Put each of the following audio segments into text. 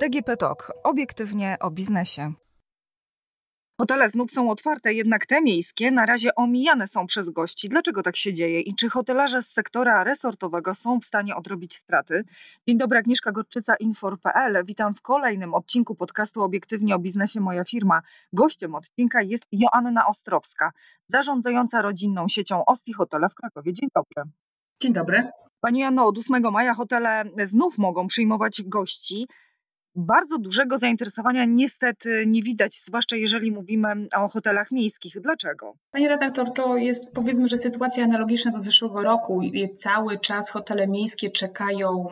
DGP Talk. Obiektywnie o biznesie. Hotele znów są otwarte, jednak te miejskie na razie omijane są przez gości. Dlaczego tak się dzieje i czy hotelarze z sektora resortowego są w stanie odrobić straty? Dzień dobry, Agnieszka Gorczyca, Infor.pl. Witam w kolejnym odcinku podcastu Obiektywnie o biznesie Moja Firma. Gościem odcinka jest Joanna Ostrowska, zarządzająca rodzinną siecią Osti Hotele w Krakowie. Dzień dobry. Dzień dobry. Pani Jano, od 8 maja hotele znów mogą przyjmować gości. Bardzo dużego zainteresowania niestety nie widać, zwłaszcza jeżeli mówimy o hotelach miejskich. Dlaczego? Panie redaktor, to jest powiedzmy, że sytuacja analogiczna do zeszłego roku. Cały czas hotele miejskie czekają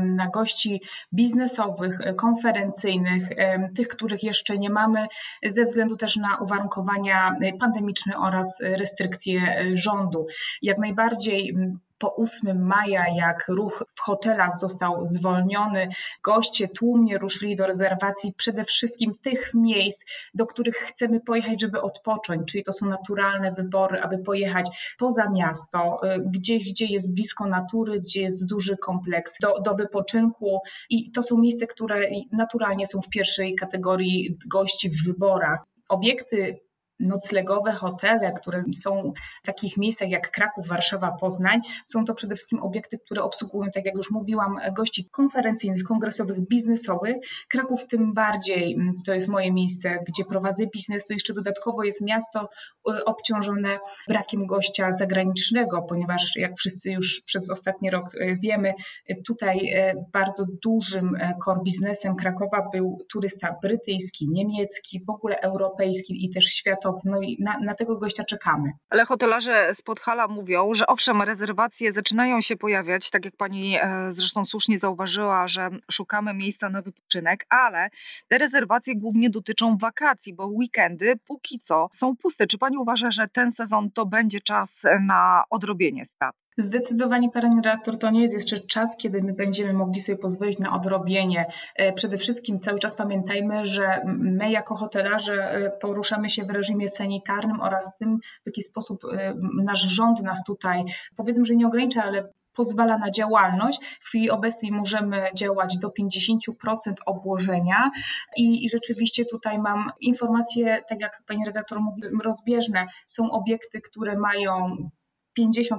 na gości biznesowych, konferencyjnych, tych, których jeszcze nie mamy, ze względu też na uwarunkowania pandemiczne oraz restrykcje rządu. Jak najbardziej po 8 maja, jak ruch w hotelach został zwolniony, goście tłumnie ruszyli do rezerwacji przede wszystkim tych miejsc, do których chcemy pojechać, żeby odpocząć, czyli to są naturalne wybory, aby pojechać poza miasto, y, gdzieś, gdzie jest blisko natury, gdzie jest duży kompleks do, do wypoczynku i to są miejsca, które naturalnie są w pierwszej kategorii gości w wyborach. Obiekty noclegowe hotele, które są w takich miejscach jak Kraków, Warszawa, Poznań, są to przede wszystkim obiekty, które obsługują, tak jak już mówiłam, gości konferencyjnych, kongresowych, biznesowych. Kraków tym bardziej, mm, to jest moje miejsce, gdzie prowadzę biznes, to jeszcze dodatkowo jest miasto y, obciążone brakiem gościa zagranicznego, ponieważ jak wszyscy już przez ostatni rok y, wiemy, y, tutaj bardzo dużym core biznesem Krakowa był turysta brytyjski, niemiecki, w ogóle europejski i też światowy no i na, na tego gościa czekamy. Ale hotelarze z Podhala mówią, że owszem, rezerwacje zaczynają się pojawiać, tak jak pani e, zresztą słusznie zauważyła, że szukamy miejsca na wypoczynek, ale te rezerwacje głównie dotyczą wakacji, bo weekendy póki co są puste. Czy pani uważa, że ten sezon to będzie czas na odrobienie strat? Zdecydowanie, panie redaktor, to nie jest jeszcze czas, kiedy my będziemy mogli sobie pozwolić na odrobienie. E, przede wszystkim cały czas pamiętajmy, że my jako hotelarze e, poruszamy się w reżimie sanitarnym oraz tym, w jaki sposób e, nasz rząd nas tutaj, powiedzmy, że nie ogranicza, ale pozwala na działalność. W chwili obecnej możemy działać do 50% obłożenia i, i, rzeczywiście tutaj mam informacje, tak jak pani redaktor mówi, rozbieżne. Są obiekty, które mają 50%,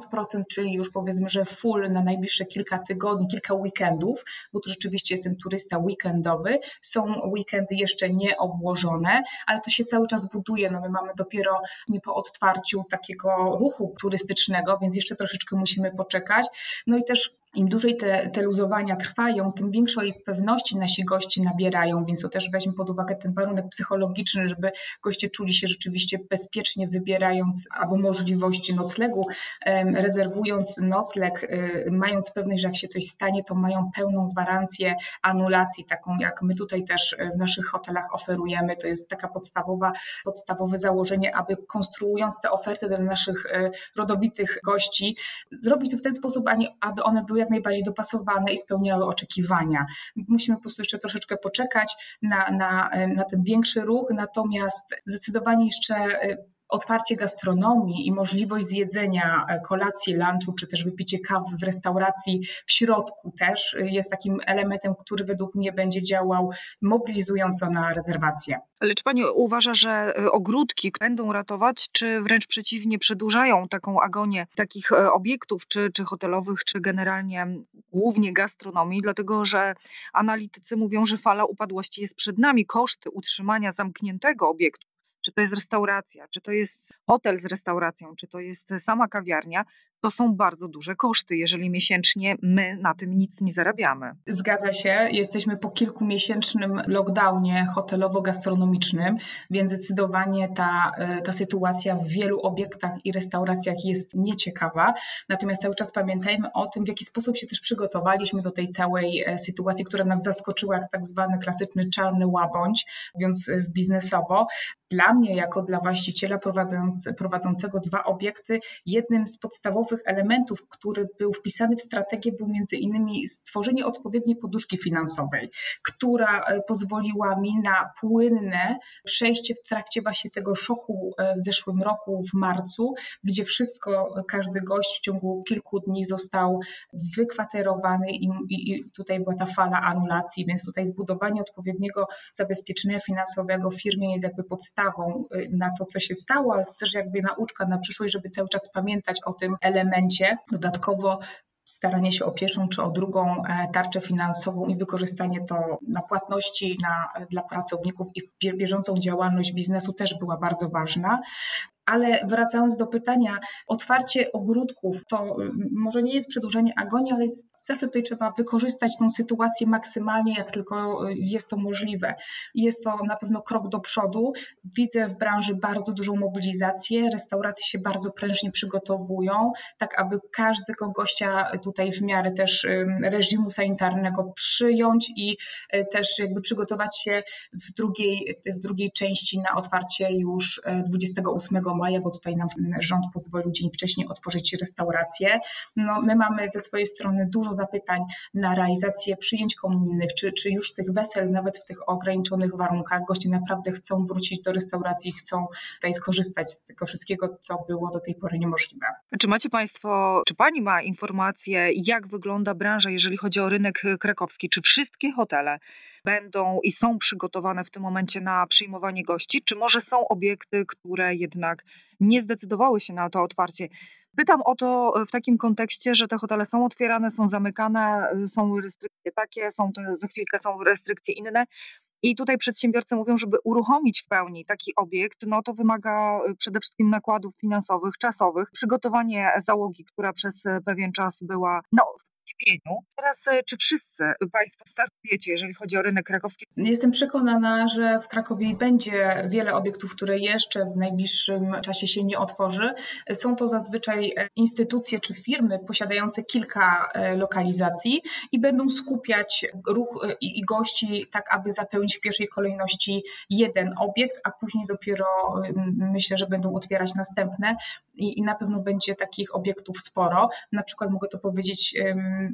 czyli już powiedzmy, że full na najbliższe kilka tygodni, kilka weekendów, bo to rzeczywiście jest ten turysta weekendowy. Są weekendy jeszcze nieobłożone, ale to się cały czas buduje. No my mamy dopiero nie po otwarciu takiego ruchu turystycznego, więc jeszcze troszeczkę musimy poczekać. No i też im dłużej te, te luzowania trwają, tym większej pewności nasi goście nabierają, więc to też weźmy pod uwagę ten warunek psychologiczny, żeby goście czuli się rzeczywiście bezpiecznie wybierając albo możliwości noclegu, rezerwując nocleg, y, mając pewność, że jak się coś stanie, to mają pełną gwarancję anulacji, taką jak my tutaj też w naszych hotelach oferujemy. To jest taka podstawowa, podstawowe założenie, aby konstruując te oferty dla naszych y, rodowitych gości, zrobić to w ten sposób, aby one były jak najbardziej dopasowane i spełniały oczekiwania. Musimy po prostu jeszcze troszeczkę poczekać na, na, na ten większy ruch, natomiast zdecydowanie jeszcze otwarcie gastronomii i możliwość zjedzenia e, kolacji, lunchu, czy też wypicie kawy w restauracji w środku też e, jest takim elementem, który według mnie będzie działał mobilizująco na rezerwacje. Ale czy Pani uważa, że e, ogródki będą ratować, czy wręcz przeciwnie przedłużają taką agonię takich obiektów, czy, czy hotelowych, czy generalnie głównie gastronomii, dlatego że analitycy mówią, że fala upadłości jest przed nami. Koszty utrzymania zamkniętego obiektu czy to jest restauracja, czy to jest hotel z restauracją, czy to jest sama kawiarnia, to są bardzo duże koszty, jeżeli miesięcznie my na tym nic nie zarabiamy. Zgadza się, jesteśmy po kilkumiesięcznym lockdownie hotelowo-gastronomicznym, więc zdecydowanie ta, e, ta sytuacja w wielu obiektach i restauracjach jest nieciekawa. Natomiast cały czas pamiętajmy o tym, w jaki sposób się też przygotowaliśmy do tej całej e, sytuacji, która nas zaskoczyła, jak tak zwany klasyczny czarny łabądź, mówiąc e, biznesowo. Dla mnie, jako dla właściciela prowadzącego dwa obiekty, jednym z podstawowych kluczowych elementów, który był wpisany w strategię, był między innymi stworzenie odpowiedniej poduszki finansowej, która pozwoliła mi na płynne przejście w trakcie właśnie tego szoku w zeszłym roku w marcu, gdzie wszystko, każdy gość w ciągu kilku dni został wykwaterowany i, i, tutaj była ta fala anulacji, więc tutaj zbudowanie odpowiedniego zabezpieczenia finansowego w firmie jest jakby podstawą na to, co się stało, ale też jakby nauczka na przyszłość, żeby cały czas pamiętać o tym elemencie. Dodatkowo staranie się o pierwszą czy o drugą e, tarczę finansową i wykorzystanie to na płatności na, dla pracowników i bieżącą działalność biznesu też była bardzo ważna. Ale wracając do pytania, otwarcie ogródków to może nie jest przedłużenie agonii, ale jest zawsze tutaj trzeba wykorzystać tą sytuację maksymalnie, jak tylko y, jest to możliwe. Jest to na pewno krok do przodu. Widzę w branży bardzo dużą mobilizację, restauracje się bardzo prężnie przygotowują, tak aby każdego gościa tutaj w miarę też reżimu sanitarnego przyjąć i y, też jakby przygotować się w drugiej, w drugiej części na otwarcie już 28 y, maja, bo tutaj nam rząd pozwolił dzień wcześniej otworzyć restaurację. No, my mamy ze swojej strony dużo zapytań na realizację przyjęć komunijnych, czy, czy już tych wesel, nawet w tych ograniczonych warunkach, goście naprawdę chcą wrócić do restauracji, chcą tutaj skorzystać z tego wszystkiego, co było do tej pory niemożliwe. Czy macie Państwo, czy Pani ma informacje, jak wygląda branża, jeżeli chodzi o rynek krakowski? Czy wszystkie hotele będą i są przygotowane w tym momencie na przyjmowanie gości, czy może są obiekty, które jednak nie zdecydowały się na to otwarcie? Pytam o to w takim kontekście, że te hotele są otwierane, są zamykane, są restrykcje takie, są te, za chwilkę są restrykcje inne. I tutaj przedsiębiorcy mówią, żeby uruchomić w pełni taki obiekt, no to wymaga przede wszystkim nakładów finansowych, czasowych, przygotowanie załogi, która przez pewien czas była no, Teraz e, czy wszyscy Państwo startujecie, jeżeli chodzi o rynek krakowski? Jestem przekonana, że w Krakowie będzie wiele obiektów, które jeszcze w najbliższym czasie się nie otworzy. Są to zazwyczaj e, instytucje czy firmy posiadające kilka e, lokalizacji i będą skupiać ruch i gości tak, aby zapełnić w pierwszej kolejności jeden obiekt, a później dopiero myślę, że będą otwierać następne i na pewno będzie takich obiektów sporo. Na przykład mogę to powiedzieć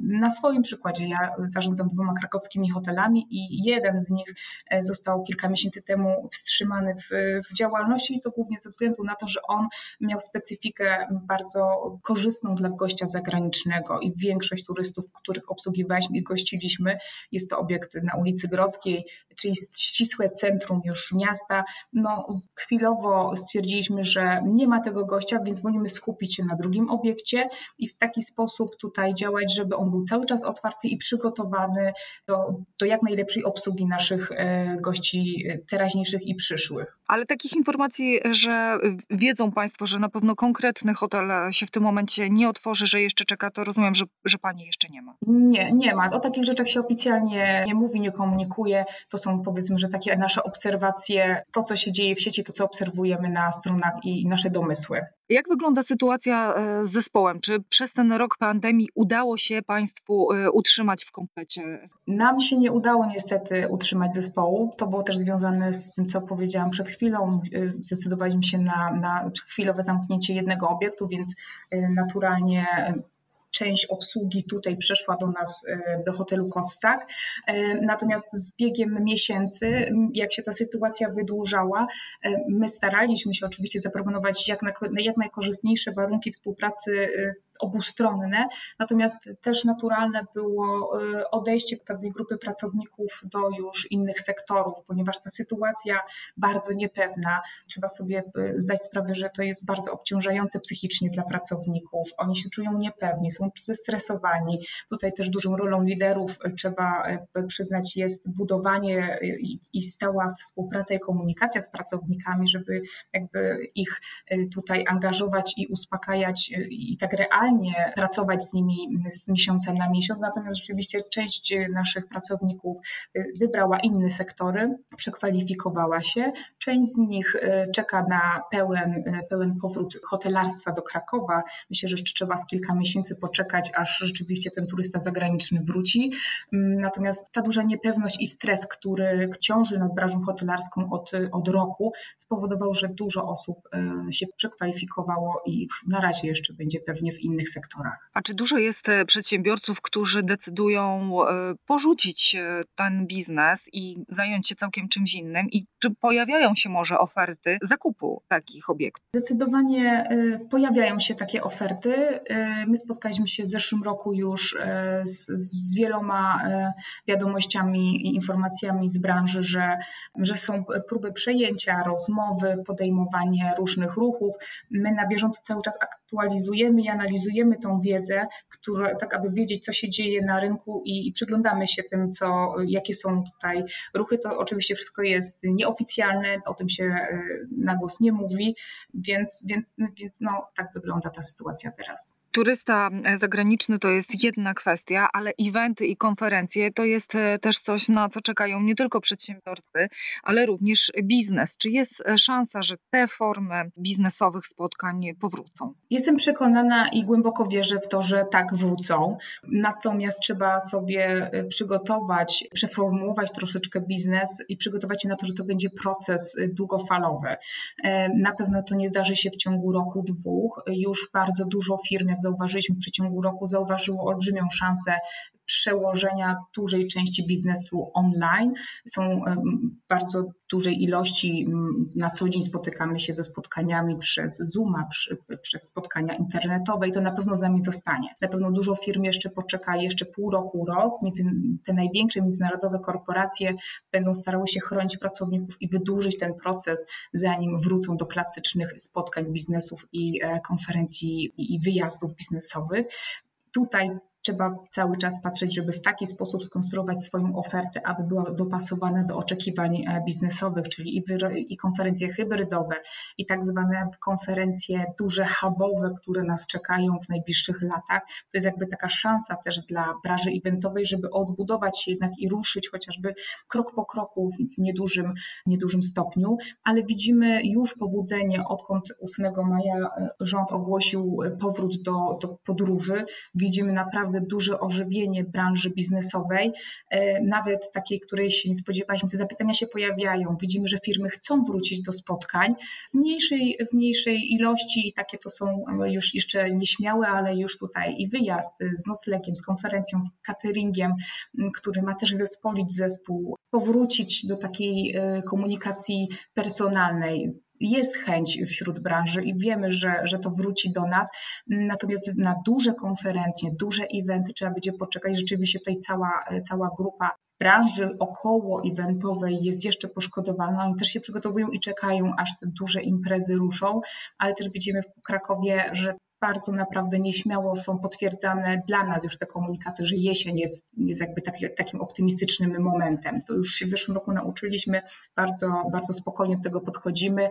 na swoim przykładzie. Ja zarządzam dwoma krakowskimi hotelami i jeden z nich e, został kilka miesięcy temu wstrzymany w, w działalności i to głównie ze względu na to, że on miał specyfikę bardzo korzystną dla gościa zagranicznego i większość turystów, których obsługiwaliśmy i gościliśmy, jest to obiekt na ulicy Grodzkiej, czyli ścisłe centrum już miasta. No, chwilowo stwierdziliśmy, że nie ma tego gościa, więc wolimy skupić się na drugim obiekcie i w taki sposób tutaj działać, żeby on był cały czas otwarty i przygotowany do, do jak najlepszej obsługi naszych e, gości e, teraźniejszych i przyszłych. Ale takich informacji, że wiedzą Państwo, że na pewno konkretny hotel się w tym momencie nie otworzy, że jeszcze czeka, to rozumiem, że, że Pani jeszcze nie ma. Nie, nie ma. O takich rzeczach się oficjalnie nie mówi, nie komunikuje. To są powiedzmy, że takie nasze obserwacje, to co się dzieje w sieci, to co obserwujemy na stronach i nasze domysły. Jak wygląda sytuacja e, z zespołem? Czy przez ten rok pandemii udało się Państwu e, utrzymać w komplecie? Nam się nie udało niestety utrzymać zespołu. To było też związane z tym, co powiedziałam przed chwilą. E, zdecydowaliśmy się na, na chwilowe zamknięcie jednego obiektu, więc naturalnie część obsługi tutaj przeszła do nas, e, do hotelu Kossak. E, natomiast z biegiem miesięcy, jak się ta sytuacja wydłużała, e, my staraliśmy się oczywiście zaproponować jak, na, jak najkorzystniejsze warunki współpracy obustronne, natomiast też naturalne było y, odejście pewnej grupy pracowników do już innych sektorów, ponieważ ta sytuacja bardzo niepewna. Trzeba sobie y, zdać sprawę, że to jest bardzo obciążające psychicznie dla pracowników. Oni się czują niepewni, są zestresowani. Tutaj też dużą rolą liderów y, trzeba przyznać jest budowanie i stała współpraca i komunikacja z pracownikami, żeby jakby ich tutaj angażować i uspokajać i tak realnie pracować z nimi z miesiąca na miesiąc, natomiast rzeczywiście część naszych pracowników y, wybrała inne sektory, przekwalifikowała się. Część z nich y, czeka na pełen, pełen powrót hotelarstwa do Krakowa. Myślę, że jeszcze trzeba z kilka miesięcy poczekać, aż rzeczywiście ten turysta zagraniczny wróci. Mm, natomiast ta duża niepewność i stres, który ciąży nad branżą hotelarską od, od roku, spowodował, że dużo osób e, się przekwalifikowało i na razie jeszcze będzie pewnie w innych sektorach. A czy dużo jest e, przedsiębiorców, którzy decydują e, porzucić ten biznes i zająć się całkiem czymś innym? I czy pojawiają się może oferty zakupu takich obiektów? Zdecydowanie pojawiają się takie oferty. My spotkaliśmy się w zeszłym roku już z, z wieloma wiadomościami i informacjami z branży, że, że są próby przejęcia, rozmowy, podejmowanie różnych ruchów. My na bieżąco cały czas aktualizujemy i analizujemy tą wiedzę, tak aby wiedzieć, co się dzieje na rynku i, i przyglądamy się tym, co, jakie są tutaj ruchy. To oczywiście wszystko jest nieoficjalne, o tym się e, na głos nie mówi, więc, więc, więc no, tak wygląda ta sytuacja teraz. Turysta e, zagraniczny to jest jedna kwestia, ale eventy i konferencje to jest e, też coś, na co czekają nie tylko przedsiębiorcy, ale również biznes. Czy jest e, szansa, że te formy biznesowych spotkań powrócą? Jestem przekonana i głęboko wierzę w to, że tak wrócą. Natomiast trzeba sobie przygotować, przeformułować troszeczkę biznes i przygotować się na to, że to będzie proces długofalowy. Na pewno to nie zdarzy się w ciągu roku, dwóch. Już bardzo dużo firm, jak zauważyliśmy w przeciągu roku, zauważyło olbrzymią szansę przełożenia dużej części biznesu online. Są bardzo dużej ilości, na co dzień spotykamy się ze spotkaniami przez Zooma, przez spotkania internetowe i to na pewno z nami zostanie. Na pewno dużo firm jeszcze poczeka jeszcze pół roku, rok. Te największe międzynarodowe korporacje będą starały się chronić pracowników i wydłużyć ten proces, zanim wrócą do klasycznych spotkań biznesów i e, konferencji i wyjazdów biznesowych. Tutaj trzeba cały czas patrzeć, żeby w taki sposób skonstruować swoją ofertę, aby była dopasowana do oczekiwań e, biznesowych, czyli i, i konferencje hybrydowe, i tak zwane konferencje duże hubowe, które nas czekają w najbliższych latach. To jest jakby taka szansa też dla branży eventowej, żeby odbudować się jednak i ruszyć chociażby krok po kroku w niedużym, niedużym stopniu, ale widzimy już pobudzenie, odkąd 8 maja e, rząd ogłosił powrót do, do podróży. Widzimy naprawdę naprawdę duże ożywienie branży biznesowej, e, nawet takiej, której się nie spodziewaliśmy. Te zapytania się pojawiają. Widzimy, że firmy chcą wrócić do spotkań w mniejszej, w mniejszej ilości i takie to są już jeszcze nieśmiałe, ale już tutaj i wyjazd z noclegiem, z konferencją, z cateringiem, który ma też zespolić zespół, powrócić do takiej e, komunikacji personalnej jest chęć wśród branży i wiemy, że, że to wróci do nas. Natomiast na duże konferencje, duże eventy trzeba będzie poczekać. Rzeczywiście tutaj cała, cała grupa branży około eventowej jest jeszcze poszkodowana. Oni też się przygotowują i czekają, aż te duże imprezy ruszą, ale też widzimy w Krakowie, że bardzo naprawdę nieśmiało są potwierdzane dla nas już te komunikaty, że jesień jest, jest jakby taki, takim optymistycznym momentem. To już się w zeszłym roku nauczyliśmy, bardzo, bardzo spokojnie do tego podchodzimy.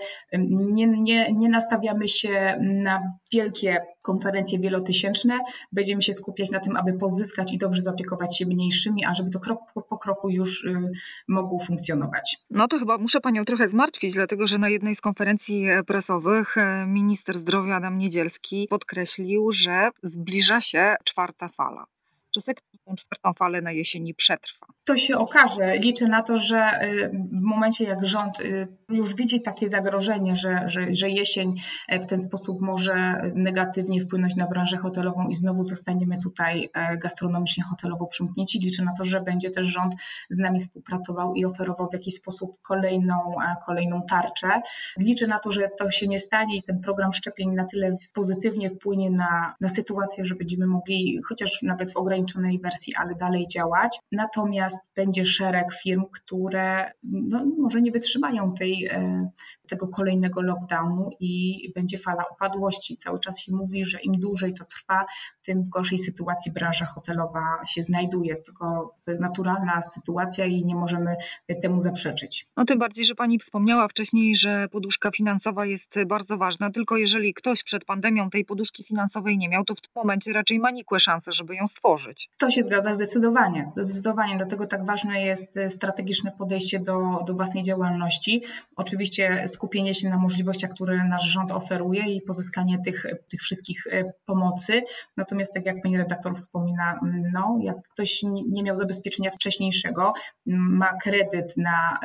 Nie, nie, nie nastawiamy się na wielkie konferencje wielotysięczne. Będziemy się skupiać na tym, aby pozyskać i dobrze zaopiekować się mniejszymi, a żeby to krok po kroku już y, mogło funkcjonować. No to chyba muszę Panią trochę zmartwić, dlatego że na jednej z konferencji prasowych e, minister zdrowia Adam Niedzielski podkreślił, że zbliża się czwarta fala. Czy sektor tą czwartą falę na jesieni przetrwa? To się okaże. Liczę na to, że y, w momencie jak rząd y, już widzi takie zagrożenie, że, że, że jesień e, w ten sposób może negatywnie wpłynąć na branżę hotelową i znowu zostaniemy tutaj e, gastronomicznie hotelowo przymknięci. Liczę na to, że będzie też rząd z nami współpracował i oferował w jakiś sposób kolejną, e, kolejną tarczę. Liczę na to, że to się nie stanie i ten program szczepień na tyle pozytywnie wpłynie na, na sytuację, że będziemy mogli chociaż nawet w ograniczonej wersji, ale dalej działać. Natomiast będzie szereg firm, które no, może nie wytrzymają tej E, tego kolejnego lockdownu i będzie fala opadłości. Cały czas się mówi, że im dłużej to trwa, tym w gorszej sytuacji branża hotelowa się znajduje. Tylko to jest naturalna sytuacja i nie możemy temu zaprzeczyć. No tym bardziej, że Pani wspomniała wcześniej, że poduszka finansowa jest bardzo ważna, tylko jeżeli ktoś przed pandemią tej poduszki finansowej nie miał, to w tym momencie raczej ma nikłe szanse, żeby ją stworzyć. To się zgadza zdecydowanie. Zdecydowanie, dlatego tak ważne jest strategiczne podejście do, do własnej działalności. Oczywiście skupienie się na możliwościach, które nasz rząd oferuje i pozyskanie tych, tych wszystkich pomocy. Natomiast tak jak pani redaktor wspomina, no, jak ktoś nie miał zabezpieczenia wcześniejszego, ma kredyt na,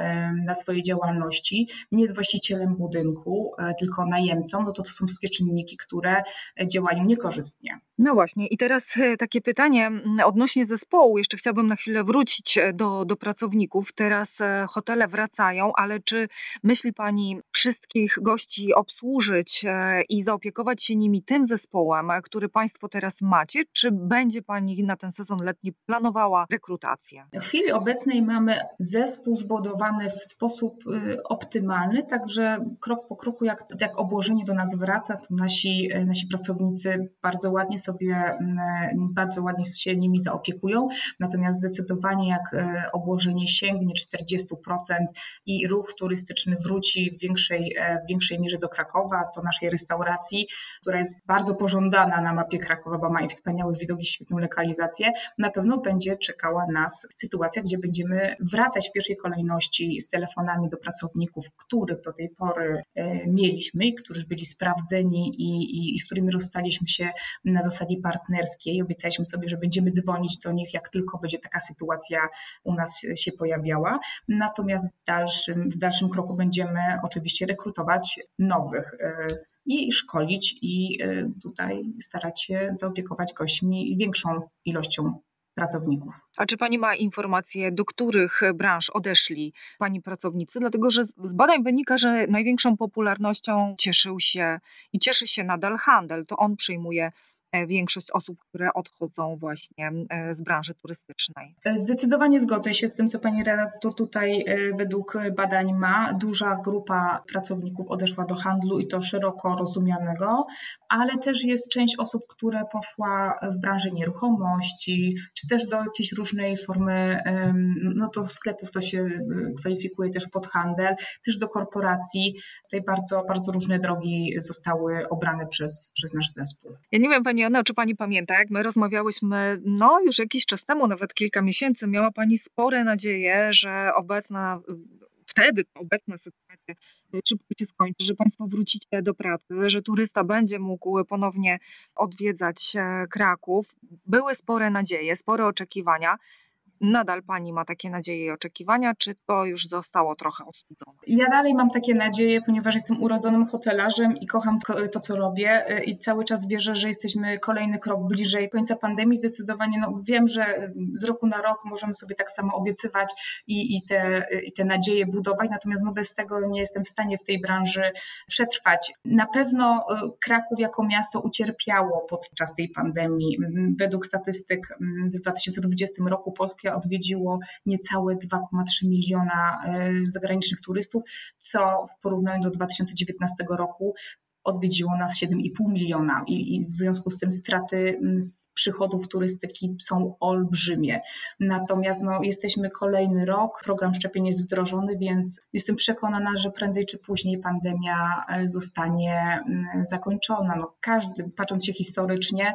na swojej działalności, nie jest właścicielem budynku, tylko najemcą, no to to są wszystkie czynniki, które działają niekorzystnie. No właśnie, i teraz e, takie pytanie odnośnie zespołu. Jeszcze chciałabym na chwilę wrócić e, do, do pracowników. Teraz hotele wracają, ale czy myśli Pani wszystkich gości obsłużyć i zaopiekować się nimi tym zespołem, który Państwo teraz macie, czy będzie Pani na ten sezon letni planowała rekrutację? W chwili obecnej mamy zespół zbudowany w sposób y, optymalny, także krok po kroku, jak, jak obłożenie do nas wraca, to nasi, nasi pracownicy bardzo ładnie sobie, mm, bardzo ładnie się nimi zaopiekują. Natomiast zdecydowanie, jak y, obłożenie sięgnie 40% i ruch turystyczny wróci w większej, e, w większej mierze do Krakowa, do naszej restauracji, która jest bardzo pożądana na mapie Krakowa, bo ma i wspaniały widok i świetną lokalizację, na pewno będzie czekała nas sytuacja, gdzie będziemy wracać w pierwszej kolejności z telefonami do pracowników, których do tej pory e, mieliśmy którzy byli sprawdzeni i, i, i z którymi rozstaliśmy się na zasadzie partnerskiej. Obiecaliśmy sobie, że będziemy dzwonić do nich, jak tylko będzie taka sytuacja u nas się pojawiała. Natomiast w dalszym, w dalszym kroku będziemy oczywiście rekrutować nowych e, i szkolić i e, tutaj starać się zaopiekować gośćmi większą ilością pracowników. A czy Pani ma informacje, do których branż odeszli Pani pracownicy? Dlatego, że z badań wynika, że największą popularnością cieszył się i cieszy się nadal handel. To on przyjmuje większość osób, które odchodzą właśnie e, z branży turystycznej. Zdecydowanie zgodzę się z tym, co pani redaktor tutaj e, według badań ma. Duża grupa pracowników odeszła do handlu i to szeroko rozumianego, ale też jest część osób, które poszła w branży nieruchomości, czy też do jakiejś różnej formy, no to sklepów to się kwalifikuje też pod handel, też do korporacji. Tutaj bardzo, bardzo różne drogi zostały obrane przez, przez nasz zespół. Ja nie wiem, Pani Joanna, czy Pani pamięta, jak my rozmawiałyśmy, no już jakiś czas temu, nawet kilka miesięcy, miała Pani spore nadzieje, że obecna, wtedy obecna sytuacja szybko się skończy, że Państwo wrócicie do pracy, że turysta będzie mógł ponownie odwiedzać e, Kraków. Były spore nadzieje, spore oczekiwania. Nadal Pani ma takie nadzieje i oczekiwania, czy to już zostało trochę ostudzone? Ja dalej mam takie nadzieje, ponieważ jestem urodzonym hotelarzem i kocham to, co robię y, i cały czas wierzę, że jesteśmy kolejny krok bliżej końca pandemii. Zdecydowanie no, wiem, że z roku na rok możemy sobie tak samo obiecywać i, i, te, i te nadzieje budować, natomiast no, bez tego nie jestem w stanie w tej branży przetrwać. Na pewno y, Kraków jako miasto ucierpiało podczas tej pandemii. Według statystyk w 2020 roku Polskie odwiedziło niecałe 2,3 miliona e, zagranicznych turystów, co w porównaniu do 2019 roku odwiedziło nas 7,5 miliona i, w związku z tym straty z przychodów turystyki są olbrzymie. Natomiast no, jesteśmy kolejny rok, program szczepień jest wdrożony, więc jestem przekonana, że prędzej czy później pandemia e, zostanie zakończona. No, każdy, patrząc się historycznie,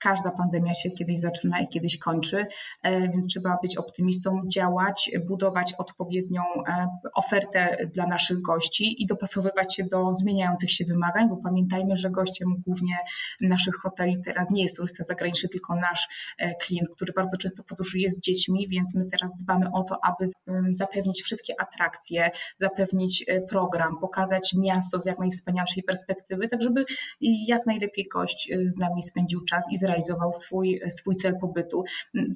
każda pandemia się kiedyś zaczyna i kiedyś kończy, e, więc trzeba być optymistą, działać, budować odpowiednią e, ofertę dla naszych gości i dopasowywać się do zmieniających się wymagań, bo pamiętajmy, że gościem głównie naszych hoteli teraz nie jest turysta zagraniczny, tylko nasz e, klient, który bardzo często podróżuje z dziećmi, więc my teraz dbamy o to, aby zapewnić wszystkie atrakcje, zapewnić program, pokazać miasto z jak najwspanialszej perspektywy, tak żeby jak najlepiej gość z nami spędził czas i zrealizował swój, swój cel pobytu.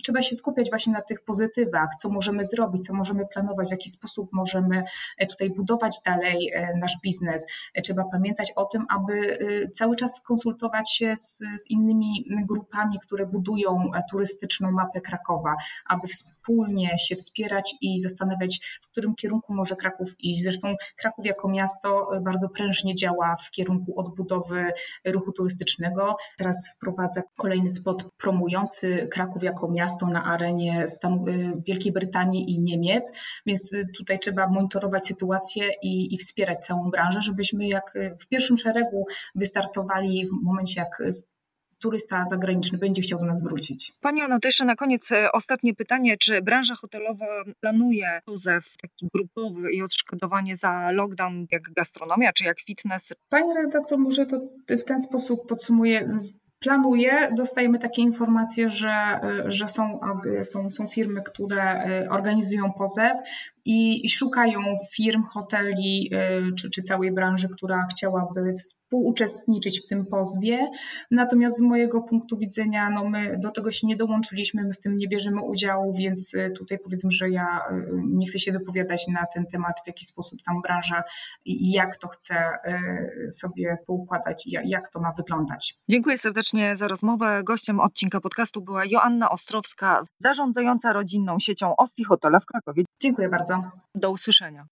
Trzeba się skupiać właśnie na tych pozytywach, co możemy zrobić, co możemy planować, w jaki sposób możemy e, tutaj budować dalej e, nasz biznes. E, trzeba pamiętać o tym, aby cały czas konsultować się z, z innymi grupami, które budują turystyczną mapę Krakowa, aby wspólnie się wspierać i zastanawiać, w którym kierunku może Kraków iść. Zresztą Kraków jako miasto bardzo prężnie działa w kierunku odbudowy ruchu turystycznego. Teraz wprowadza kolejny spot promujący Kraków jako miasto na arenie Stanu, y, Wielkiej Brytanii i Niemiec, więc y, tutaj trzeba monitorować sytuację i, i wspierać całą branżę, żebyśmy jak y, w pierwszym szeregu wystartowali w momencie, jak turysta zagraniczny będzie chciał do nas wrócić. Pani Ano, to jeszcze na koniec e, ostatnie pytanie. Czy branża hotelowa planuje pozew taki grupowy i odszkodowanie za lockdown jak gastronomia, czy jak fitness? Pani redaktor, może to w ten sposób podsumuję planuje, dostajemy takie informacje, że, że są, są, są firmy, które e, organizują pozew i szukają firm, hoteli e, czy, czy całej branży, która chciałaby współuczestniczyć w tym pozwie. Natomiast z mojego punktu widzenia, no my do tego się nie dołączyliśmy, my w tym nie bierzemy udziału, więc e, tutaj powiedzmy, że ja nie chcę się wypowiadać na ten temat, w jaki sposób tam branża i jak to chce sobie poukładać, jak to ma wyglądać. Dziękuję serdecznie za rozmowę. Gościem odcinka podcastu była Joanna Ostrowska, zarządzająca rodzinną siecią Osti Hotele w Krakowie. Dziękuję bardzo. Do usłyszenia.